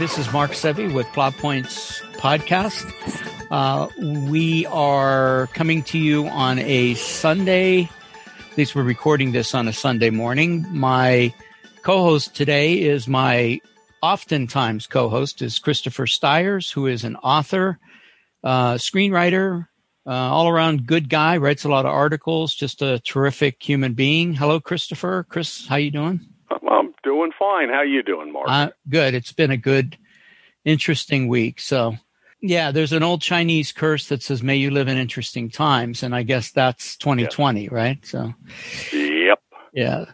This is Mark Sevi with Plot Points Podcast. Uh, we are coming to you on a Sunday. At least we're recording this on a Sunday morning. My co-host today is my oftentimes co-host is Christopher Stires, who is an author, uh, screenwriter, uh, all around good guy, writes a lot of articles, just a terrific human being. Hello, Christopher. Chris, how you doing? Doing fine. How you doing, Mark? Uh, good. It's been a good, interesting week. So, yeah, there's an old Chinese curse that says, "May you live in interesting times," and I guess that's 2020, yes. right? So, yep. Yeah.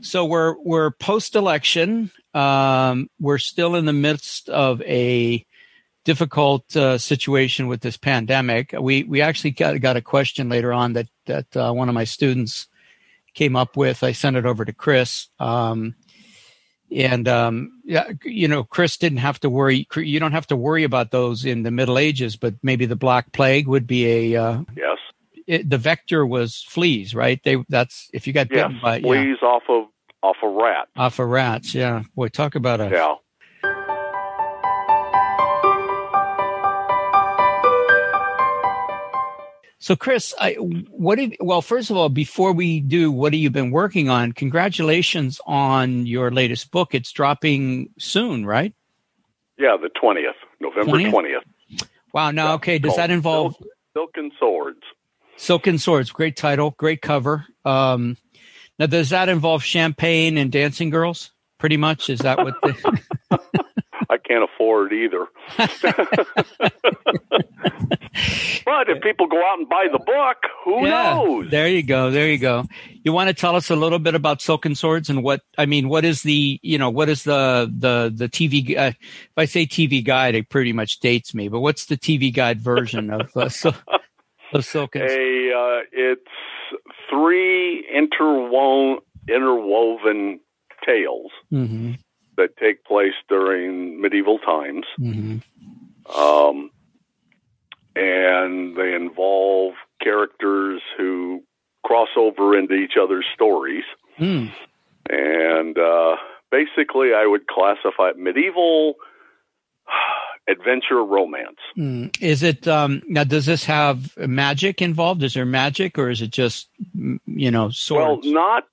So we're we're post election. Um, we're still in the midst of a difficult uh, situation with this pandemic. We we actually got got a question later on that that uh, one of my students came up with. I sent it over to Chris. Um, and um, yeah, you know, Chris didn't have to worry. You don't have to worry about those in the Middle Ages, but maybe the Black Plague would be a uh, yes. It, the vector was fleas, right? They that's if you got yes, bitten by fleas yeah. off of off of rats. Off of rats, yeah. Boy, talk about a yeah. So, Chris, I, what did, well, first of all, before we do, what have you been working on? Congratulations on your latest book. It's dropping soon, right? Yeah, the 20th, November 20th. 20th. Wow. Now, okay. Does that involve Silk, Silken Swords? Silken Swords. Great title. Great cover. Um, now, does that involve champagne and dancing girls? Pretty much. Is that what the. I can't afford either. but if people go out and buy the book, who yeah, knows? There you go. There you go. You want to tell us a little bit about Silken Swords and what I mean? What is the you know what is the the the TV? Uh, if I say TV guide, it pretty much dates me. But what's the TV guide version of uh, so, of Silken? A uh, it's three interwoven interwoven tales. Mm-hmm that take place during medieval times. Mm-hmm. Um, and they involve characters who cross over into each other's stories. Mm. And uh, basically, I would classify it medieval adventure romance. Mm. Is it um, now? Does this have magic involved? Is there magic, or is it just you know swords? Well, not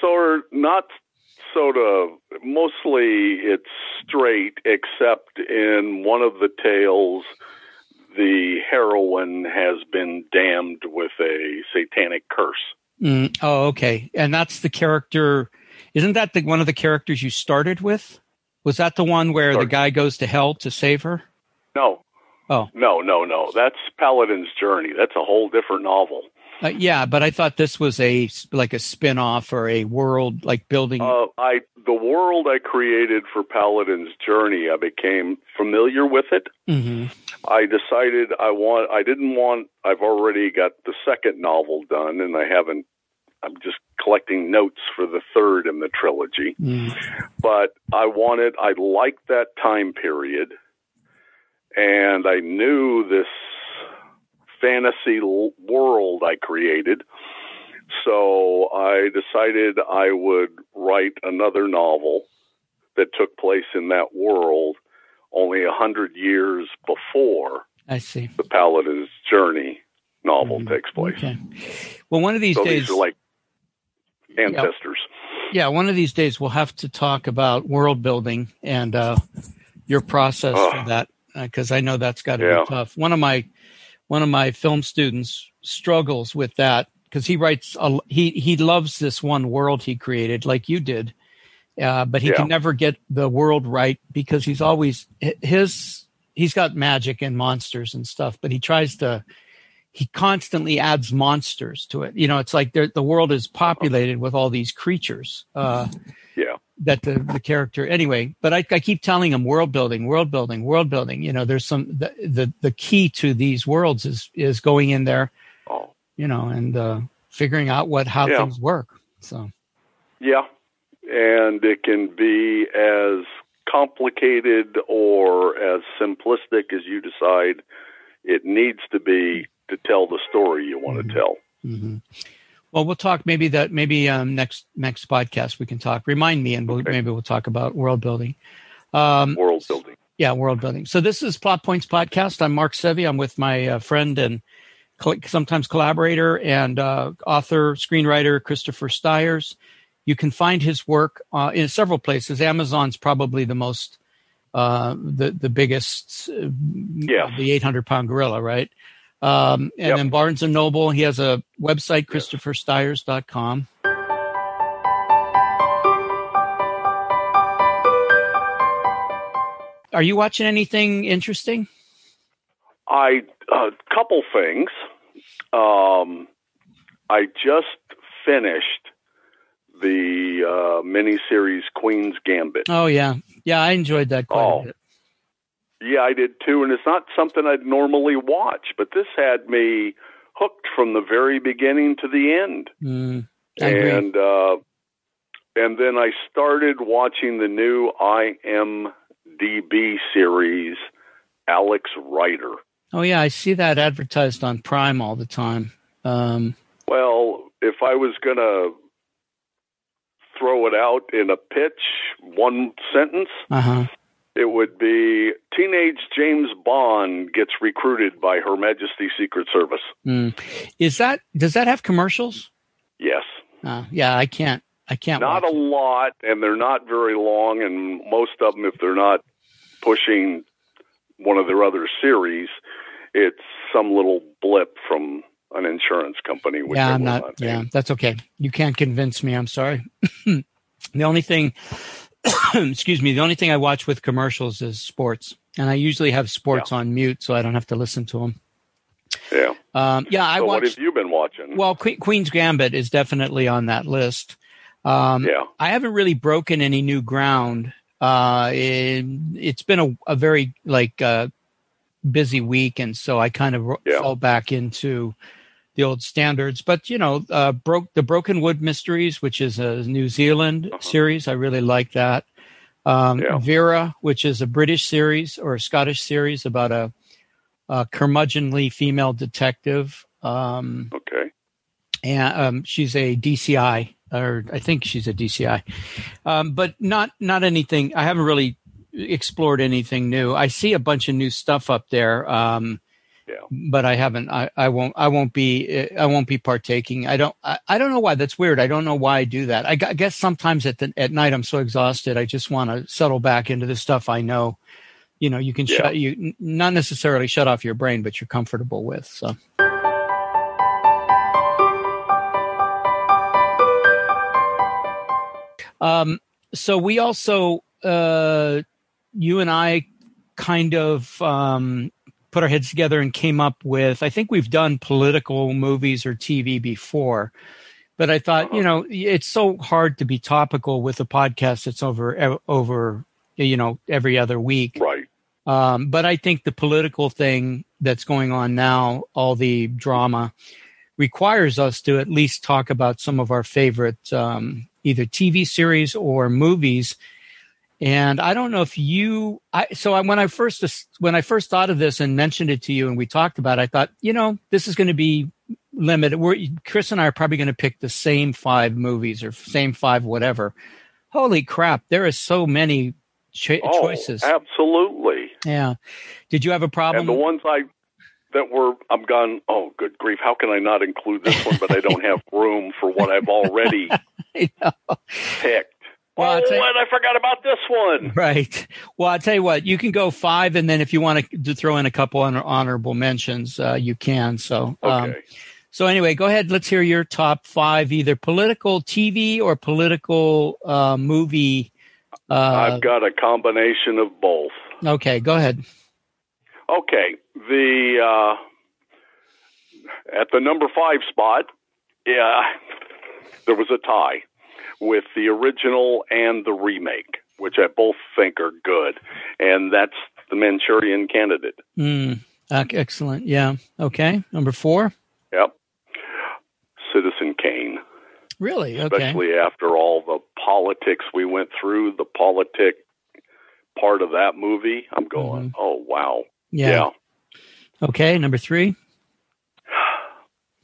sort, not sort of mostly it's straight, except in one of the tales, the heroine has been damned with a satanic curse. Mm, oh, okay. And that's the character. Isn't that the, one of the characters you started with? Was that the one where Sorry. the guy goes to hell to save her? No. Oh. No, no, no. That's Paladin's Journey. That's a whole different novel. Uh, yeah, but I thought this was a like a spin-off or a world like building. Uh, I the world I created for Paladin's Journey, I became familiar with it. Mm-hmm. I decided I want. I didn't want. I've already got the second novel done, and I haven't. I'm just collecting notes for the third in the trilogy. Mm. But I wanted. I liked that time period, and I knew this fantasy world I created. So I decided I would write another novel that took place in that world only a hundred years before I see the Paladin's Journey novel mm-hmm. takes place. Okay. Well, one of these so days, these are like ancestors. Yeah. yeah, one of these days we'll have to talk about world building and uh, your process uh, for that because uh, I know that's got to yeah. be tough. One of my one of my film students struggles with that because he writes a, he he loves this one world he created like you did uh, but he yeah. can never get the world right because he's always his he's got magic and monsters and stuff but he tries to he constantly adds monsters to it you know it's like the world is populated with all these creatures uh, yeah that the, the character anyway but I, I keep telling him world building world building world building you know there's some the, the the key to these worlds is is going in there oh. you know and uh figuring out what how Yeah. things work so Yeah, and it can be as complicated or as simplistic as you decide it needs to be to tell the story you want Mhm. to tell. hmm well we'll talk maybe that maybe um next next podcast we can talk remind me and we'll, Okay. maybe we'll talk about world building Um, world building. Yeah, world building. So this is Plot Points Podcast. I'm Mark Sevi. I'm with my uh, friend and sometimes collaborator and uh, author, screenwriter Christopher Stires. You can find his work uh, in several places. Amazon's probably the most, uh, the the biggest, uh, yeah, the 800 pound gorilla, right? Um, and yep. then Barnes and Noble. He has a website, ChristopherStires.com. Are you watching anything interesting? I a couple things. Um, I just finished the uh, miniseries Queen's Gambit. Oh yeah, yeah, I enjoyed that quite oh. a bit. Yeah, I did too, and it's not something I'd normally watch, but this had me hooked from the very beginning to the end. Mm, and uh, and then I started watching the new IMDb series, Alex Rider. Oh yeah, I see that advertised on Prime all the time. Um, well, if I was gonna throw it out in a pitch, one sentence, uh-huh. it would be teenage James Bond gets recruited by Her Majesty Secret Service. Mm. Is that does that have commercials? Yes. Uh, yeah, I can't. I can't. Not a it. lot, and they're not very long, and most of them, if they're not pushing one of their other series, it's some little blip from an insurance company. yeah, I'm not. Yeah, that's okay. You can't convince me. I'm sorry. the only thing, excuse me, the only thing I watch with commercials is sports, and I usually have sports yeah. on mute so I don't have to listen to them. Yeah. Um, yeah, I so watched, What have you been watching? Well, Queen's Gambit is definitely on that list. Um, yeah. I haven't really broken any new ground. Uh, it, has been a, a, very like uh, busy week, and so I kind of yeah. fell back into the old standards. But you know, uh, broke the Brokenwood Mysteries, which is a New Zealand uh-huh. series. I really like that. Um, yeah. Vera, which is a British series or a Scottish series about a, a curmudgeonly female detective. Um, okay. And um, she's a DCI, or I think she's a DCI, um, but not not anything. I haven't really explored anything new. I see a bunch of new stuff up there. Um, yeah. But I haven't. I, I won't. I won't be. I won't be partaking. I don't. I, I don't know why. That's weird. I don't know why I do that. I, I guess sometimes at the at night I'm so exhausted. I just want to settle back into the stuff I know. You know, you can yeah. shut you not necessarily shut off your brain, but you're comfortable with. So. Um, so we also uh, you and I kind of um, put our heads together and came up with. I think we've done political movies or TV before, but I thought you know it's so hard to be topical with a podcast that's over over you know every other week. Right. Um, but I think the political thing that's going on now, all the drama, requires us to at least talk about some of our favorite um, either TV series or movies and I don't know if you, I, so I, when I first, when I first thought of this and mentioned it to you and we talked about it, I thought, you know, this is going to be limited. We're, Chris and I are probably going to pick the same five movies or same five, whatever. Holy crap. There are so many cho- oh, choices. Absolutely. Yeah. Did you have a problem? And the ones I, that were I'm gone. Oh, good grief! How can I not include this one? But I don't have room for what I've already picked. Well, oh, and I forgot about this one. Right. Well, I'll tell you what, you can go five, and then if you want to, throw in a couple honor, honorable mentions, uh, you can. So, um, so anyway, go ahead. Let's hear your top five, either political TV or political uh, movie. Uh, I've got a combination of both. Okay, go ahead. Okay, the uh, at the number five spot, yeah, there was a tie with the original and the remake, which I both think are good, and that's the Manchurian Candidate. Mm, excellent. Yeah. Okay. Number four. Yep. Citizen Kane. Really? Okay. Especially after all the politics we went through, the politic part of that movie, I'm going, mm-hmm. oh wow. Yeah. yeah. Okay. Number three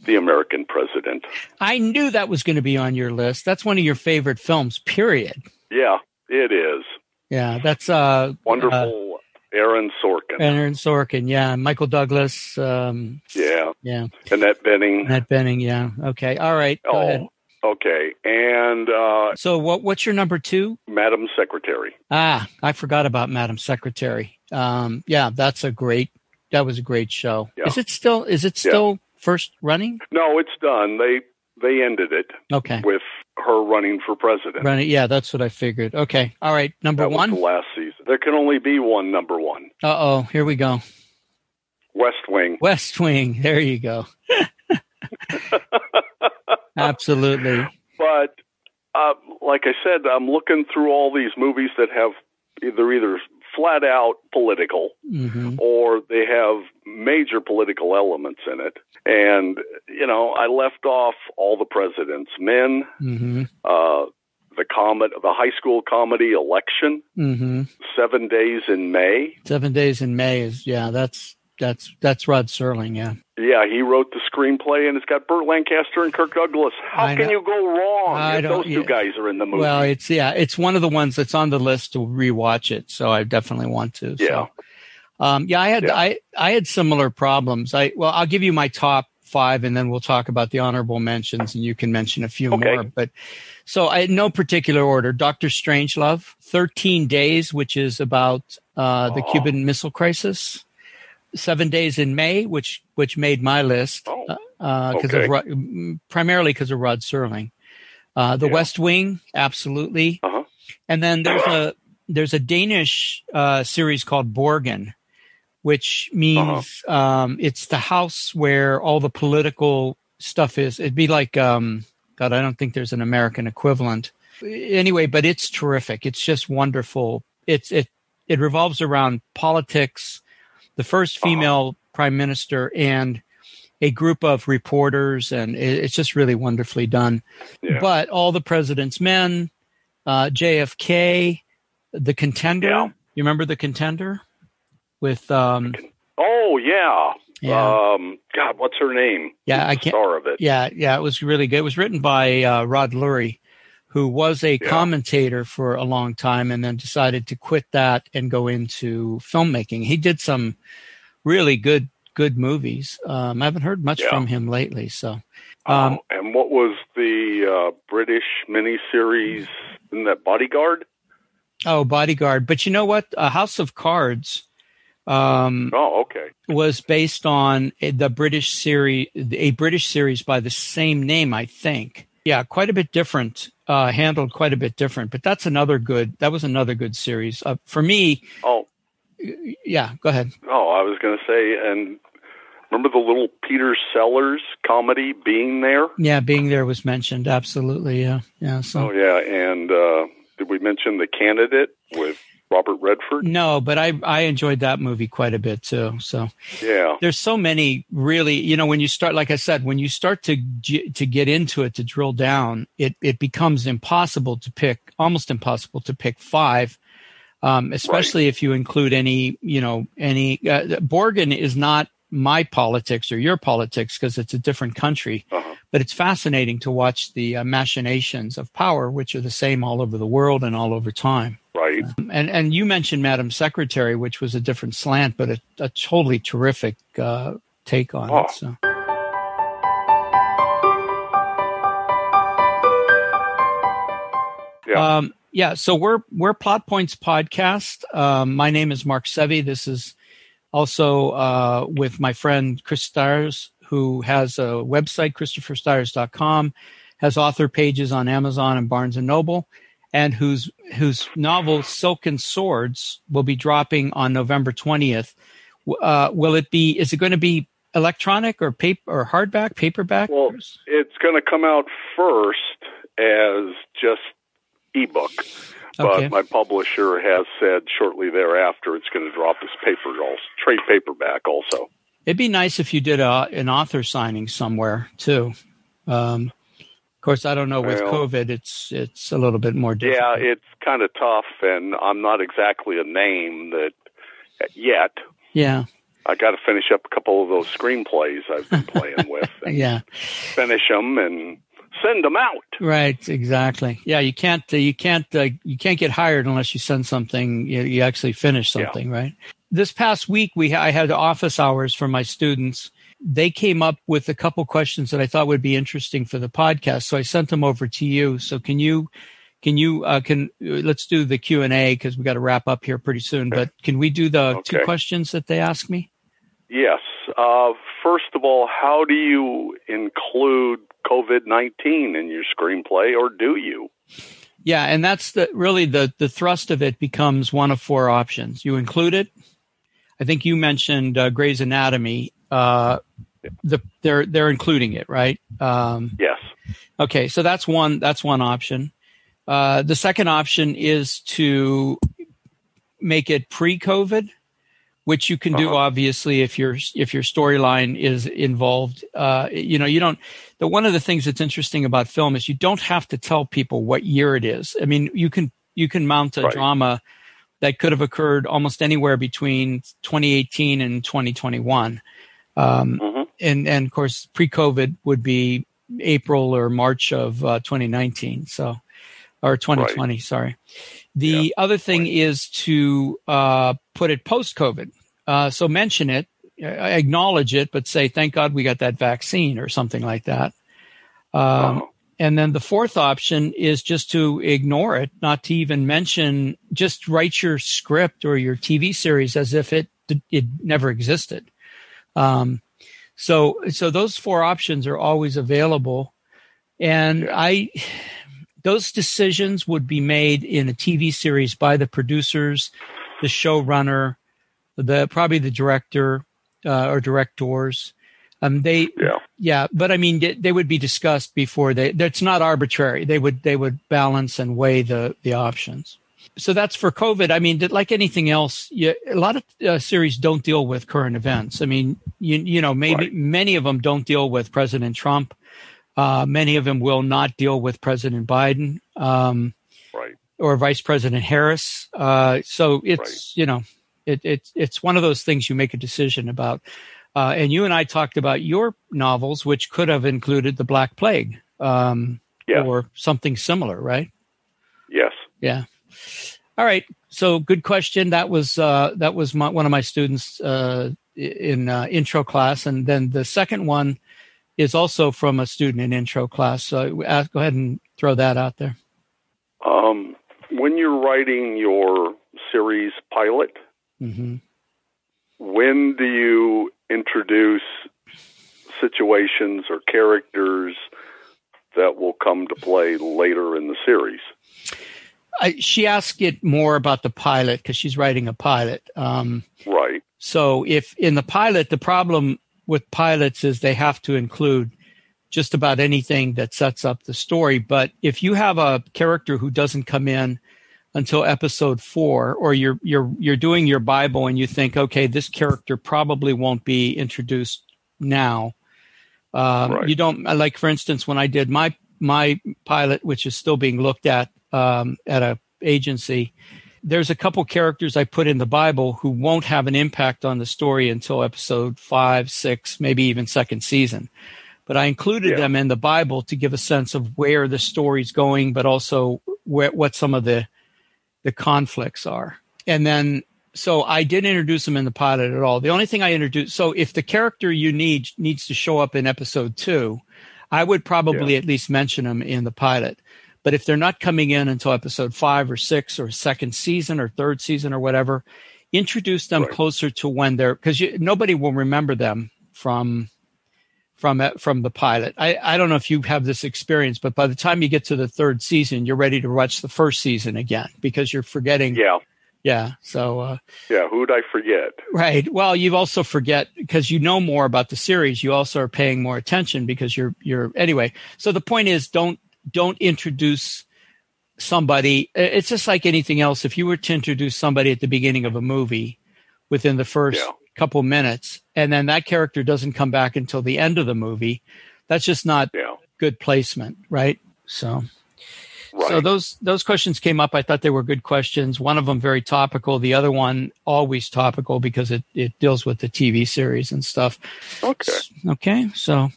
the American president. I knew that was going to be on your list. That's one of your favorite films, period. Yeah, it is. yeah. That's uh, wonderful uh, Aaron Sorkin. Aaron Sorkin, yeah. Michael Douglas, um, yeah, yeah. Annette Bening. Annette Bening, yeah. Okay, all right. Go oh, ahead. okay. And uh, So, what what's your number two? Madam Secretary. Ah, I forgot about Madam Secretary. Um, yeah, that's a great. That was a great show. Yeah. Is it still? Is it Yeah. First running? No, it's done. They they ended it Okay, with her running for president. running. Yeah, that's what I figured. Okay, all right. Number That was one. the last season. There can only be one number one. Uh oh, here we go. West Wing. West Wing. There you go. Absolutely. But uh, like I said, I'm looking through all these movies that have either either flat out political hmm or they have major political elements in it. And you know, I left off all the president's men, hmm uh, the comet, the high school comedy election, hmm Seven Days in May. Seven Days in May is yeah. That's that's that's Rod Serling. Yeah. Yeah, he wrote the screenplay, and it's got Burt Lancaster and Kirk Douglas. How can you go wrong I if those two yeah. guys are in the movie? Well, it's yeah, it's one of the ones that's on the list to rewatch it. So I definitely want to. So. Yeah. Um, yeah, I had Yeah. I I had similar problems. I well, I'll give you my top five, and then we'll talk about the honorable mentions, and you can mention a few Okay. more. But so I in no particular order. Doctor Strangelove, Thirteen Days, which is about uh, the Oh. Cuban Missile Crisis. Seven Days in May, which which made my list Oh, because okay. of primarily because of Rod Serling. Uh, the Yeah. West Wing, absolutely. Uh-huh. And then there's a there's a Danish uh, series called Borgen, which means Uh-huh. um, it's the house where all the political stuff is. It'd be like um, God, I don't think there's an American equivalent. Anyway, but it's terrific. It's just wonderful. It's it it revolves around politics, the first Uh-huh. female prime minister, and a group of reporters, and it, it's just really wonderfully done. Yeah. But all the president's men, uh, JFK, the contender. Yeah. You remember the contender with um, oh yeah. yeah. Um, God, what's her name? Yeah, Who's I can't- Star of it. Yeah, yeah, it was really good. It was written by uh, Rod Lurie, who was a Yeah. commentator for a long time and then decided to quit that and go into filmmaking. He did some really good good movies. Um, I haven't heard much Yeah. from him lately. So, um, Oh, and what was the uh, British miniseries in that Bodyguard? oh, Bodyguard. But you know what? A House of Cards um, Oh, okay. was based on the British series, a British series by the same name, I think. Yeah, quite a bit different, uh, handled quite a bit different. But that's another good. That was another good series uh, for me. Oh, Yeah, go ahead. oh, I was going to say, and remember the little Peter Sellers comedy being there? Yeah, being there was mentioned. Absolutely. Yeah, yeah. So Oh, yeah. And uh, did we mention the candidate with Robert Redford? no, but I I enjoyed that movie quite a bit too. So Yeah. there's so many really you know when you start like i said when you start to to get into it to drill down it it becomes impossible to pick almost impossible to pick five um, especially if you include any you know any uh, borgen is not my politics or your politics because it's a different country Uh-huh. but it's fascinating to watch the uh, machinations of power which are the same all over the world and all over time Right. and and you mentioned Madam Secretary, which was a different slant, but a, a totally terrific uh, take on Oh. it. So. Yeah. Um, yeah, so we're we're Plot Points podcast. Um, my name is Mark Sevi. This is also uh, with my friend Chris Stires, who has a website, ChristopherStires.com, has author pages on Amazon and Barnes and Noble, and whose whose novel Silken Swords will be dropping on November twentieth. Uh, will it be? Is it going to be electronic or paper or hardback, paperback? Well, it's going to come out first as just ebook, but Okay. my publisher has said shortly thereafter it's going to drop this paper also, trade paperback also. It'd be nice if you did a, an author signing somewhere too. Um, of course, I don't know with Well- COVID, it's it's a little bit more difficult. Yeah, it's kind of tough, and I'm not exactly a name that yet. yeah, I got to finish up a couple of those screenplays I've been playing with, and yeah, finish them and send them out. Right, exactly. Yeah, you can't uh, you can't uh, you can't get hired unless you send something. You, you actually finish something, yeah. right? This past week, we I had office hours for my students. They came up with a couple questions that I thought would be interesting for the podcast, so I sent them over to you. So can you can you uh, can let's do the Q and A because we got to wrap up here pretty soon. But can we do the okay. two questions that they asked me? Yes. Uh, first of all, how do you include COVID nineteen in your screenplay, or do you? Yeah, and that's the really the the thrust of it becomes one of four options. You include it. I think you mentioned uh, Grey's Anatomy. Uh, the they're they're including it, right? Um, yes. Okay, so that's one that's one option. Uh, the second option is to make it pre-COVID, which you can do uh-huh. obviously if your if your storyline is involved. Uh, you know, you don't. The one of the things that's interesting about film is you don't have to tell people what year it is. I mean, you can you can mount a right. drama that could have occurred almost anywhere between 2018 and 2021. Um, mm-hmm. and, and of course, pre-COVID would be April or March of uh, 2019. So or 2020, right. sorry. The yeah. other thing right. is to uh, put it post COVID. Uh, so mention it, uh, acknowledge it, but say, thank God we got that vaccine or something like that. Um, oh. And then the fourth option is just to ignore it, not to even mention, just write your script or your TV series as if it, it never existed. Um, so, so those four options are always available. And I, those decisions would be made in a TV series by the producers, the showrunner, the probably the director uh, or directors. Um, they, yeah, yeah, but I mean, they, they would be discussed before they. It's not arbitrary. They would they would balance and weigh the the options. So that's for COVID. I mean, like anything else, you, a lot of uh, series don't deal with current events. I mean, you you know, maybe right. many of them don't deal with President Trump. Uh, many of them will not deal with President Biden um, right. or Vice President Harris. Uh, so it's right. you know it, it, it's one of those things you make a decision about. Uh, and you and I talked about your novels, which could have included the Black Plague um, yeah. or something similar, right? Yes. Yeah. All right. So good question. That was uh, that was my, one of my students uh, in uh, intro class, and then the second one is also from a student in intro class. So ask, go ahead and throw that out there. Um, when you're writing your series pilot, mm-hmm. when do you introduce situations or characters that will come to play later in the series? I, she asked it more about the pilot because she's writing a pilot. Um, right. So if in the pilot, the problem with pilots is they have to include just about anything that sets up the story. But if you have a character who doesn't come in until episode four, or you're you're you're doing your Bible and you think, okay, this character probably won't be introduced now. Um, right. You don't like, for instance, when I did my my pilot, which is still being looked at um, at a agency there's a couple characters I put in the Bible who won't have an impact on the story until episode five, six, maybe even second season. But I included yeah. them in the Bible to give a sense of where the story's going, but also where, what some of the the conflicts are. And then, so I didn't introduce them in the pilot at all. The only thing I introduced, so if the character you need needs to show up in episode two, I would probably yeah. at least mention them in the pilot. But if they're not coming in until episode five or six or second season or third season or whatever, introduce them right. closer to when they're because nobody will remember them from from from the pilot. I, I don't know if you have this experience, but by the time you get to the third season, you're ready to watch the first season again because you're forgetting. Yeah. Yeah. So. Uh, yeah. Who'd I forget? Right. Well, you also forget because you know more about the series. You also are paying more attention because you're you're anyway. So the point is, don't don't introduce somebody. It's just like anything else. If you were to introduce somebody at the beginning of a movie within the first yeah couple minutes, and then that character doesn't come back until the end of the movie. That's just not yeah. good placement, right? So. Right. So those those questions came up. I thought they were good questions. One of them very topical. The other one always topical because it, it deals with the TV series and stuff. Okay. Okay. So.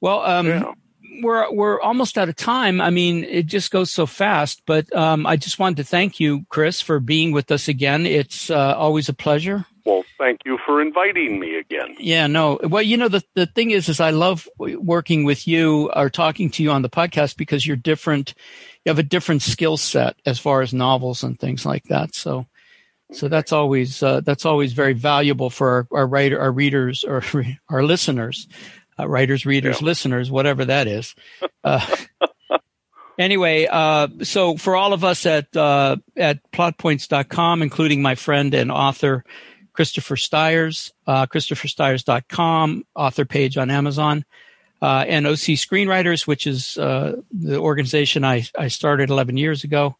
Well, um, yeah we're we're almost out of time. I mean, it just goes so fast. But um, I just wanted to thank you, Chris, for being with us again. It's uh, always a pleasure. Well, thank you for inviting me again. Yeah, no. Well, you know, the, the thing is, is I love working with you or talking to you on the podcast because you're different. You have a different skill set as far as novels and things like that. So, so that's always, uh, that's always very valuable for our, our writer, our readers or our listeners, uh, writers, readers, yeah. listeners, whatever that is. Uh, anyway, uh, so for all of us at, uh, at plotpoints.com, including my friend and author, Christopher Stires, uh, ChristopherStires.com, author page on Amazon, uh, and OC Screenwriters, which is uh, the organization I, I started 11 years ago.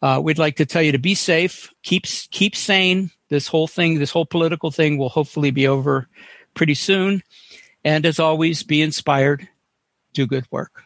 Uh, we'd like to tell you to be safe, keep keep sane. This whole thing, this whole political thing, will hopefully be over pretty soon. And as always, be inspired, do good work.